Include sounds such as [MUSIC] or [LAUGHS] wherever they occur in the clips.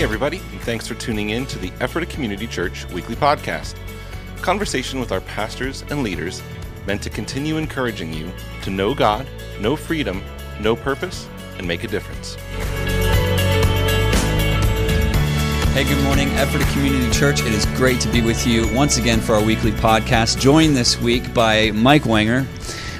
Hey, everybody, and thanks for tuning in to the Ephrata Community Church weekly podcast. Conversation with our pastors and leaders meant to continue encouraging you to know God, know freedom, know purpose, and make a difference. Hey, good morning, Ephrata Community Church. It is great to be with you once again for our weekly podcast, joined this week by Mike Wenger.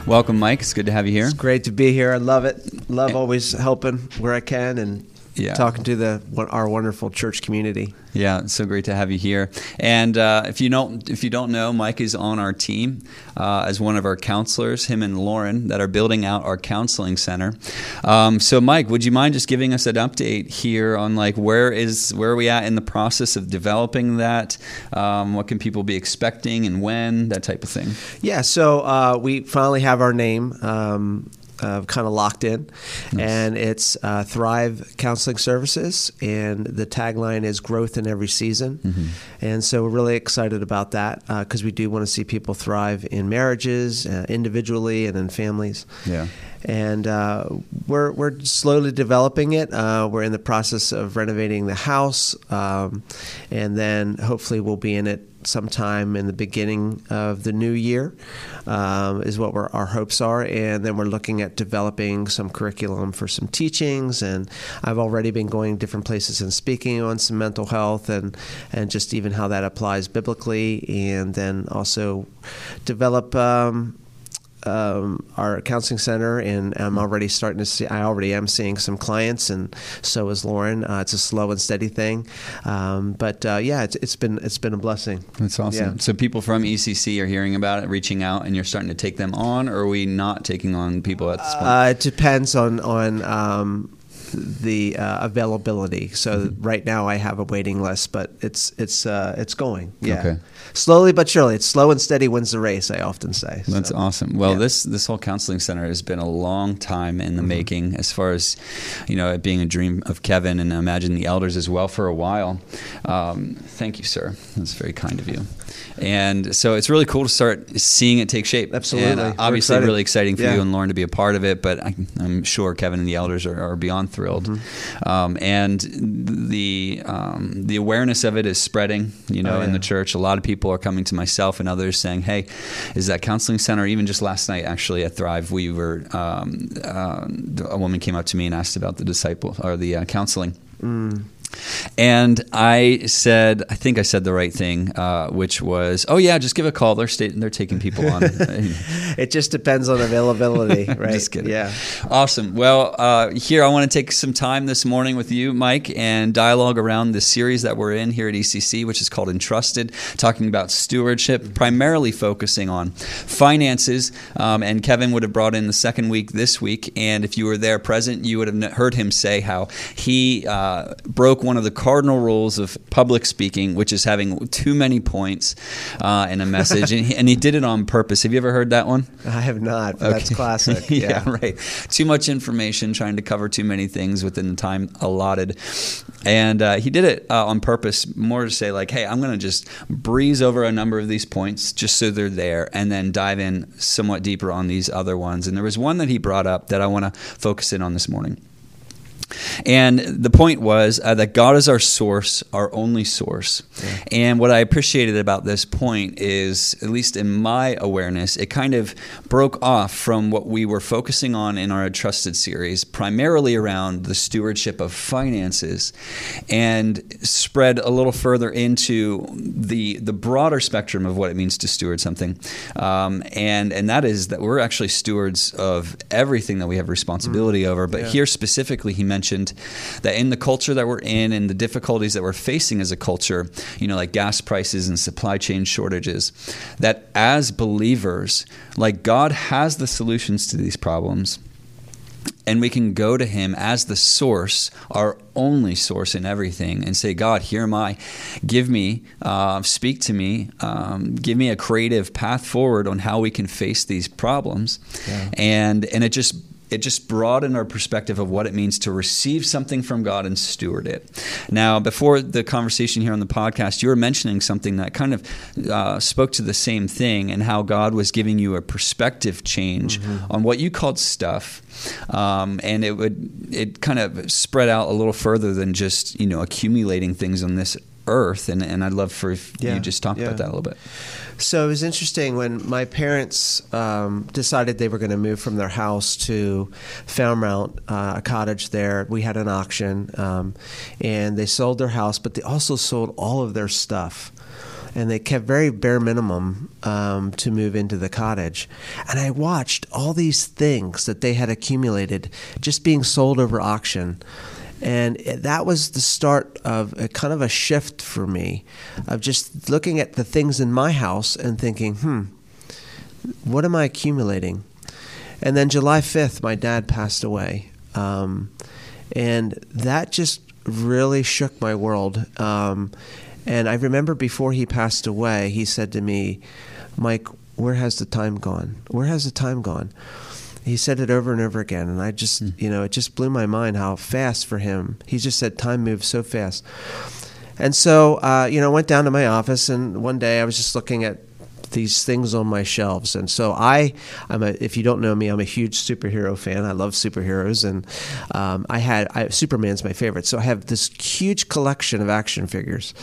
Welcome, Mike. It's good to have you here. It's great to be here. I love it. Love always helping where I can and Yeah. talking to the our wonderful church community. Yeah, it's so great to have you here. And uh, if you don't, if you don't know, Mike is on our team uh, as one of our counselors. Him and Lauren that are building out our counseling center. Um, so, Mike, would you mind just giving us an update here on like where is where are we at in the process of developing that? Um, what can people be expecting and when? That type of thing. Yeah, so uh, we finally have our name. Um, uh, kind of locked in, and it's uh, Thrive Counseling Services, and the tagline is "Growth in Every Season," and so we're really excited about that because we do want to see people thrive in marriages, uh, individually, and in families. Yeah. and uh, we're we're slowly developing it. Uh, we're in the process of renovating the house, um, and then hopefully we'll be in it sometime in the beginning of the new year. Um, is what our hopes are, and then we're looking at developing some curriculum for some teachings. And I've already been going different places and speaking on some mental health and and just even how that applies biblically, and then also develop. Um, um, our counseling center, and I'm already starting to see. I already am seeing some clients, and so is Lauren. Uh, it's a slow and steady thing, um, but uh, yeah, it's, it's been it's been a blessing. That's awesome. Yeah. So people from ECC are hearing about it, reaching out, and you're starting to take them on, or are we not taking on people at this point? Uh, it depends on on um, the uh, availability. So Mm-hmm. right now I have a waiting list, but it's it's uh, it's going. Yeah, Okay. slowly but surely. It's slow and steady wins the race. I often say. That's So, awesome. Well, yeah. this this whole counseling center has been a long time in the Mm-hmm. making, as far as you know, it being a dream of Kevin and I imagine the elders as well for a while. Um, thank you, sir. That's very kind of you. And so it's really cool to start seeing it take shape. Absolutely. And, uh, obviously, really exciting for Yeah. you and Lauren to be a part of it. But I, I'm sure Kevin and the elders are, are beyond thrilled. Mm-hmm. Um, and the um, the awareness of it is spreading. You know, Oh, in the church, a lot of people are coming to myself and others saying, "Hey, is that counseling center?" Even just last night, actually at Thrive, we were um, uh, a woman came up to me and asked about the disciple or the uh, counseling. And I said, I think I said the right thing, uh, which was, "Oh yeah, just give a call. They're they're taking people on." [LAUGHS] It just depends on availability, [LAUGHS] right? Just kidding. Yeah. Awesome. Well, uh, here I want to take some time this morning with you, Mike, and dialogue around the series that we're in here at ECC, which is called Entrusted, talking about stewardship, primarily focusing on finances. Um, and Kevin would have brought in the second week this week, and if you were there present, you would have heard him say how he uh, broke one of the cardinal rules of public speaking, which is having too many points uh, in a message, and, he, and he did it on purpose. Have you ever heard that one? I have not, but that's [LAUGHS] classic. yeah. Yeah. right. Too much information, trying to cover too many things within the time allotted. And uh, he did it uh, on purpose, more to say, like, hey, I'm going to just breeze over a number of these points just so they're there and then dive in somewhat deeper on these other ones. And there was one that he brought up that I want to focus in on this morning. And the point was uh, that God is our source, our only source. And what I appreciated about this point is, at least in my awareness, it kind of broke off from what we were focusing on in our Trusted series, primarily around the stewardship of finances, and spread a little further into the the broader spectrum of what it means to steward something. Um, and and that is that we're actually stewards of everything that we have responsibility over. But Yeah. here specifically, he mentioned that in the culture that we're in and the difficulties that we're facing as a culture, you know, like gas prices and supply chain shortages, that as believers, like God has the solutions to these problems. And we can go to him as the source, our only source in everything, and say, God, here am I. Give me, uh, speak to me, um, give me a creative path forward on how we can face these problems. And, and it just it just broadened our perspective of what it means to receive something from God and steward it. Now, before the conversation here on the podcast, you were mentioning something that kind of uh, spoke to the same thing and how God was giving you a perspective change mm-hmm. on what you called stuff. Um, and it would it kind of spread out a little further than just you know accumulating things on this earth and, and I'd love for yeah, you just talk yeah. about that a little bit. So it was interesting when my parents um, decided they were going to move from their house to Fairmount, uh, a cottage there. We had an auction, um, and they sold their house, but they also sold all of their stuff and they kept very bare minimum um, to move into the cottage. And I watched all these things that they had accumulated just being sold over auction. And that was the start of a kind of a shift for me of just looking at the things in my house and thinking, hmm, what am I accumulating? And then July 5th, my dad passed away. Um, and that just really shook my world. Um, and I remember before he passed away, he said to me, Mike, where has the time gone? Where has the time gone? He said it over and over again and i just mm. you know it just blew my mind how fast for him. He just said time moves so fast. And so uh, you know I went down to my office and one day i was just looking at these things on my shelves. And so i i'm a if you don't know me i'm a huge superhero fan. I love superheroes and um, i had I, superman's my favorite. So i have this huge collection of action figures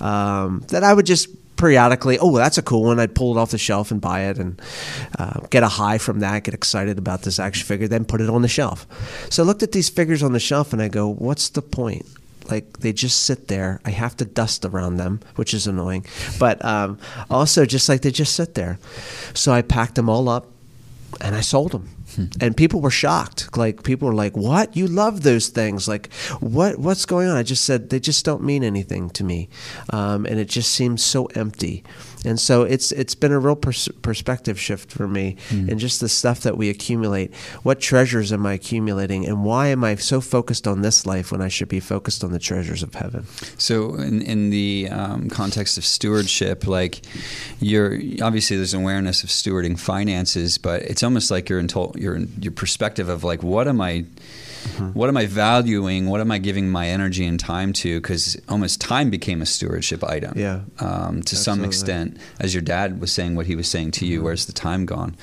um, that i would just periodically, oh, that's a cool one. I'd pull it off the shelf and buy it and uh, get a high from that, get excited about this action figure, then put it on the shelf. So I looked at these figures on the shelf and I go, what's the point? Like they just sit there. I have to dust around them, which is annoying. But um, also, just like they just sit there. So I packed them all up and I sold them. Hmm. And people were shocked. Like people were like, "What? You love those things? Like, what? What's going on?" I just said they just don't mean anything to me, um, and it just seems so empty. And so it's it's been a real pers- perspective shift for me, mm. and just the stuff that we accumulate. What treasures am I accumulating, and why am I so focused on this life when I should be focused on the treasures of heaven? So, in in the um, context of stewardship, like you're obviously there's an awareness of stewarding finances, but it's almost like you're in to- your your perspective of like what am I Mm-hmm. What am I valuing? What am I giving my energy and time to? Because almost time became a stewardship item. Yeah. Um, to Absolutely. some extent, as your dad was saying what he was saying to you, mm-hmm. where's the time gone?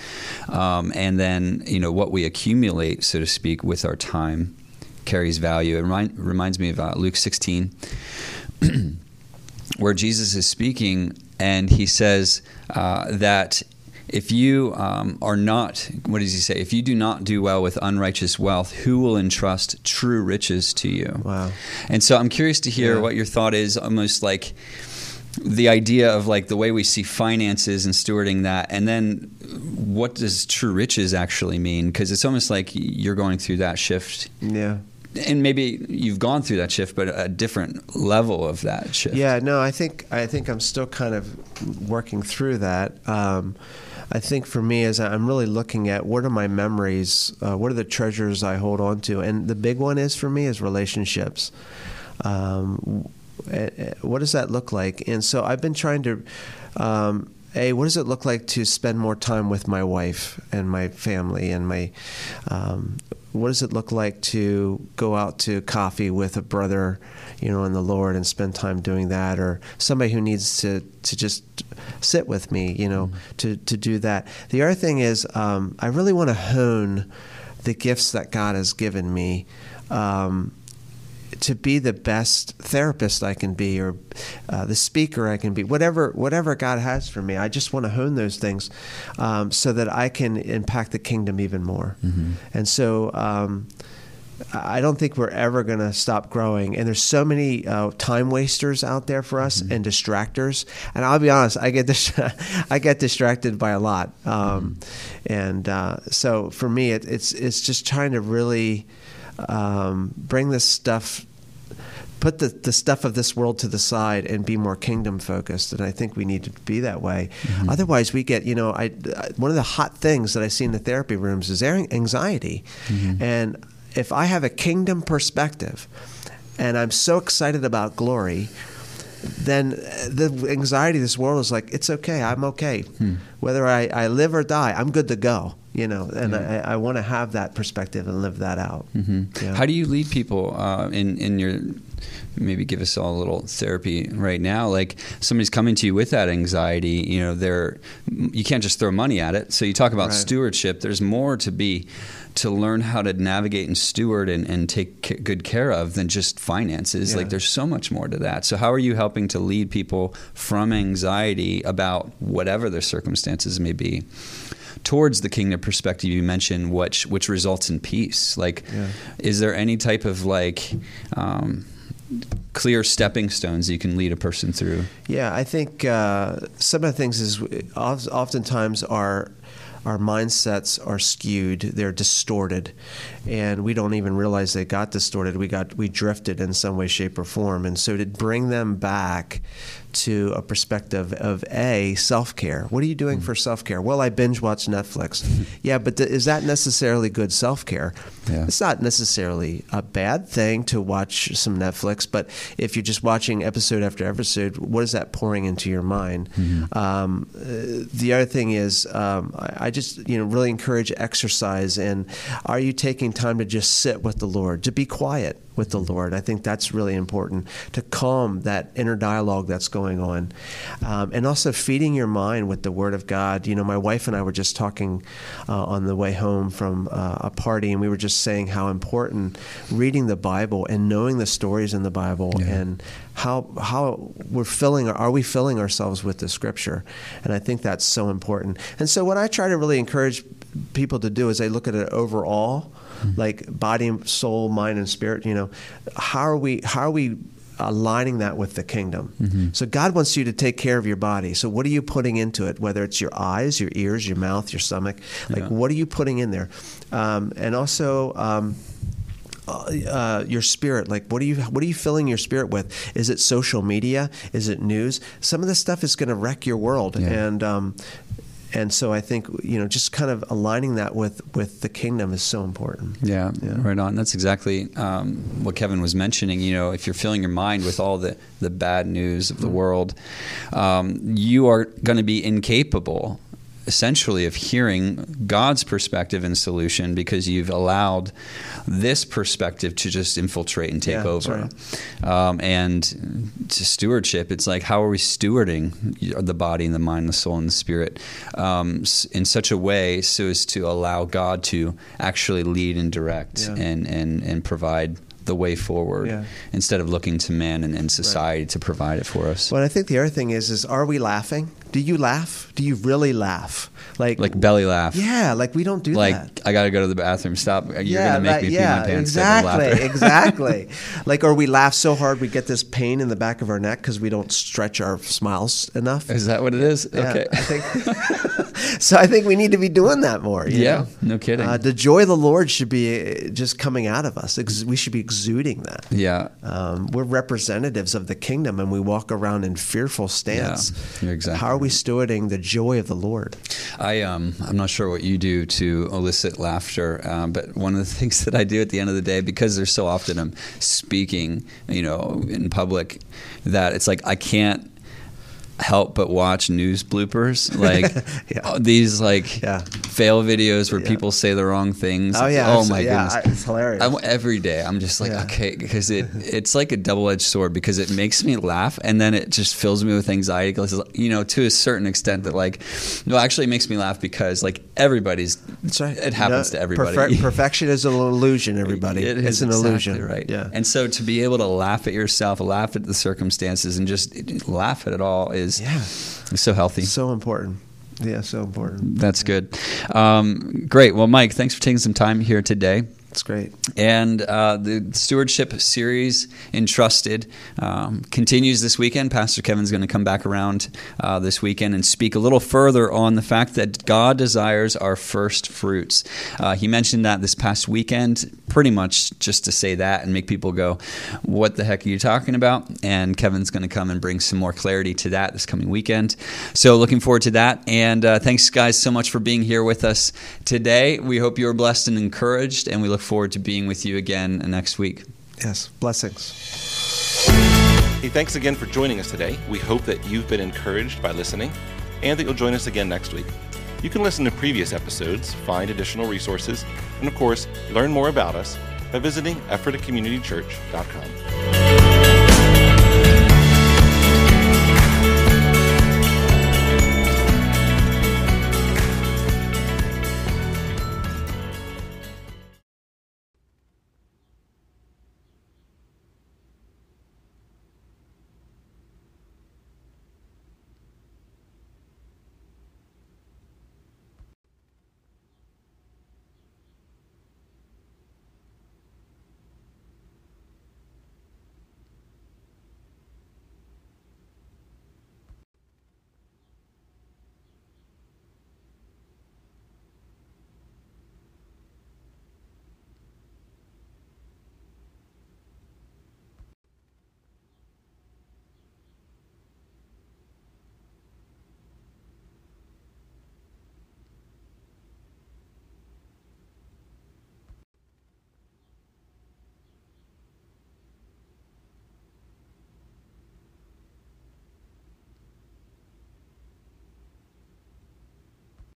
Um, and then, you know, what we accumulate, so to speak, with our time carries value. It remind, reminds me of uh, Luke 16, [CLEARS THROAT] where Jesus is speaking and he says uh, that if you um, are not, what does he say? If you do not do well with unrighteous wealth, who will entrust true riches to you? Wow. And so I'm curious to hear yeah. what your thought is, almost like the idea of like the way we see finances and stewarding that, and then what does true riches actually mean? Because it's almost like you're going through that shift. Yeah and maybe you've gone through that shift, but a different level of that shift. Yeah, no, I think I think I'm still kind of working through that. Um, I think for me, as I'm really looking at what are my memories, uh, what are the treasures I hold on to, and the big one is for me is relationships. Um, what does that look like? And so I've been trying to. Um, a, what does it look like to spend more time with my wife and my family and my um, what does it look like to go out to coffee with a brother you know, in the Lord and spend time doing that, or somebody who needs to to just sit with me, you know, mm-hmm. to to do that. The other thing is, um, I really want to hone the gifts that God has given me. Um, to be the best therapist I can be, or uh, the speaker I can be, whatever whatever God has for me, I just want to hone those things um, so that I can impact the kingdom even more. Mm-hmm. And so, um, I don't think we're ever going to stop growing. And there's so many uh, time wasters out there for us mm-hmm. and distractors. And I'll be honest, I get dis- [LAUGHS] I get distracted by a lot. Um, mm-hmm. And uh, so for me, it, it's it's just trying to really um, bring this stuff. Put the, the stuff of this world to the side and be more kingdom focused, and I think we need to be that way. Mm-hmm. Otherwise, we get you know, I one of the hot things that I see in the therapy rooms is anxiety, mm-hmm. and if I have a kingdom perspective and I'm so excited about glory, then the anxiety of this world is like, it's okay, I'm okay. Hmm. Whether I, I live or die, I'm good to go. You know, and Yeah. I, I want to have that perspective and live that out. hmm Yeah. How do you lead people uh, in in your? Maybe give us all a little therapy right now. Like somebody's coming to you with that anxiety. You know, they're you can't just throw money at it. So you talk about Right. stewardship. There's more to be to learn how to navigate and steward and, and take ca- good care of than just finances. Yeah. Like there's so much more to that. So how are you helping to lead people from anxiety about whatever their circumstances may be? Towards the kingdom perspective, you mentioned which which results in peace. Like, Yeah. is there any type of like um, clear stepping stones you can lead a person through? Yeah, I think uh, some of the things is oftentimes our our mindsets are skewed, they're distorted, and we don't even realize they got distorted. We got we drifted in some way, shape, or form, and so to bring them back to a perspective of a self care. What are you doing for self care? Well, I binge watch Netflix. [LAUGHS] yeah, but th- is that necessarily good self care? Yeah. It's not necessarily a bad thing to watch some Netflix, but if you're just watching episode after episode, what is that pouring into your mind? Um, uh, the other thing is, um, I, I just you know really encourage exercise. And are you taking time to just sit with the Lord, to be quiet with the Lord? I think that's really important to calm that inner dialogue that's going on, um, and also feeding your mind with the Word of God. You know, my wife and I were just talking uh, on the way home from uh, a party, and we were just saying how important reading the Bible and knowing the stories in the Bible Yeah. and how how we're filling are we filling ourselves with the Scripture, and I think that's so important. And so what I try to really encourage people to do is they look at it overall, like body, soul, mind, and spirit. You know, how are we how are we aligning that with the kingdom. So God wants you to take care of your body. So what are you putting into it? Whether it's your eyes, your ears, your mouth, your stomach, like Yeah. what are you putting in there? Um, and also. Um, uh, your spirit like what are you what are you filling your spirit with is it social media is it news some of this stuff is going to wreck your world Yeah. and um, and so I think you know just kind of aligning that with with the kingdom is so important Yeah, Yeah. right on. That's exactly um, what Kevin was mentioning. You know, if you're filling your mind with all the, the bad news of the world, um, you are going to be incapable, essentially, of hearing God's perspective and solution because you've allowed this perspective to just infiltrate and take Yeah, over. Um, and to stewardship, it's like how are we stewarding the body and the mind, the soul and the spirit um, in such a way so as to allow God to actually lead and direct Yeah. and, and, and provide the way forward Yeah. instead of looking to man and, and society to provide it for us. But I think the other thing is is are we laughing do you laugh do you really laugh like Like belly laugh. yeah like we don't do that. Like that I got to go to the bathroom. Stop! You're yeah, gonna make that- me yeah, pee my pants. exactly, [LAUGHS] exactly. Like, or we laugh so hard we get this pain in the back of our neck because we don't stretch our smiles enough. Is that what it is? Yeah, okay. I think. [LAUGHS] [LAUGHS] so I think we need to be doing that more. you Yeah, know? no kidding. Uh, the joy of the Lord should be uh, just coming out of us. We should be exuding that. yeah. Um, we're representatives of the kingdom, and we walk around in fearful stance. you're exactly How we stewarding the joy of the Lord? I um I'm not sure what you do to elicit laughter, um, but one of the [LAUGHS] things that I do at the end of the day because there's so often I'm speaking, you know, in public, that it's like I can't help but watch news bloopers like [LAUGHS] Yeah. uh, these like Yeah. fail videos where Yeah. people say the wrong things. Oh yeah! Oh my yeah, goodness. It's hilarious. I'm, every day I'm just like okay because it [LAUGHS] it's like a double edged sword because it makes me laugh and then it just fills me with anxiety 'cause, you know to a certain extent that like no actually it makes me laugh because like everybody's That's right. it happens No, to everybody perfe- [LAUGHS] perfection is an illusion, everybody. It it's is an exactly illusion, right? Yeah. And so to be able to laugh at yourself, laugh at the circumstances, and just laugh at it all is Yeah. is so healthy. So important. Yeah, so important. That's good. Um, great. Well, Mike, thanks for taking some time here today. It's great. And uh, the stewardship series, Entrusted, um, continues this weekend. Pastor Kevin's going to come back around uh, this weekend and speak a little further on the fact that God desires our first fruits. Uh, he mentioned that this past weekend, pretty much just to say that and make people go, What the heck are you talking about? And Kevin's going to come and bring some more clarity to that this coming weekend. So, looking forward to that. And uh, thanks, guys, so much for being here with us today. We hope you are blessed and encouraged, and we look forward to being with you again next week. Yes. Blessings. Hey, thanks again for joining us today. We hope that you've been encouraged by listening and that you'll join us again next week. You can listen to previous episodes, find additional resources, and of course, learn more about us by visiting ephratacommunitychurch.com.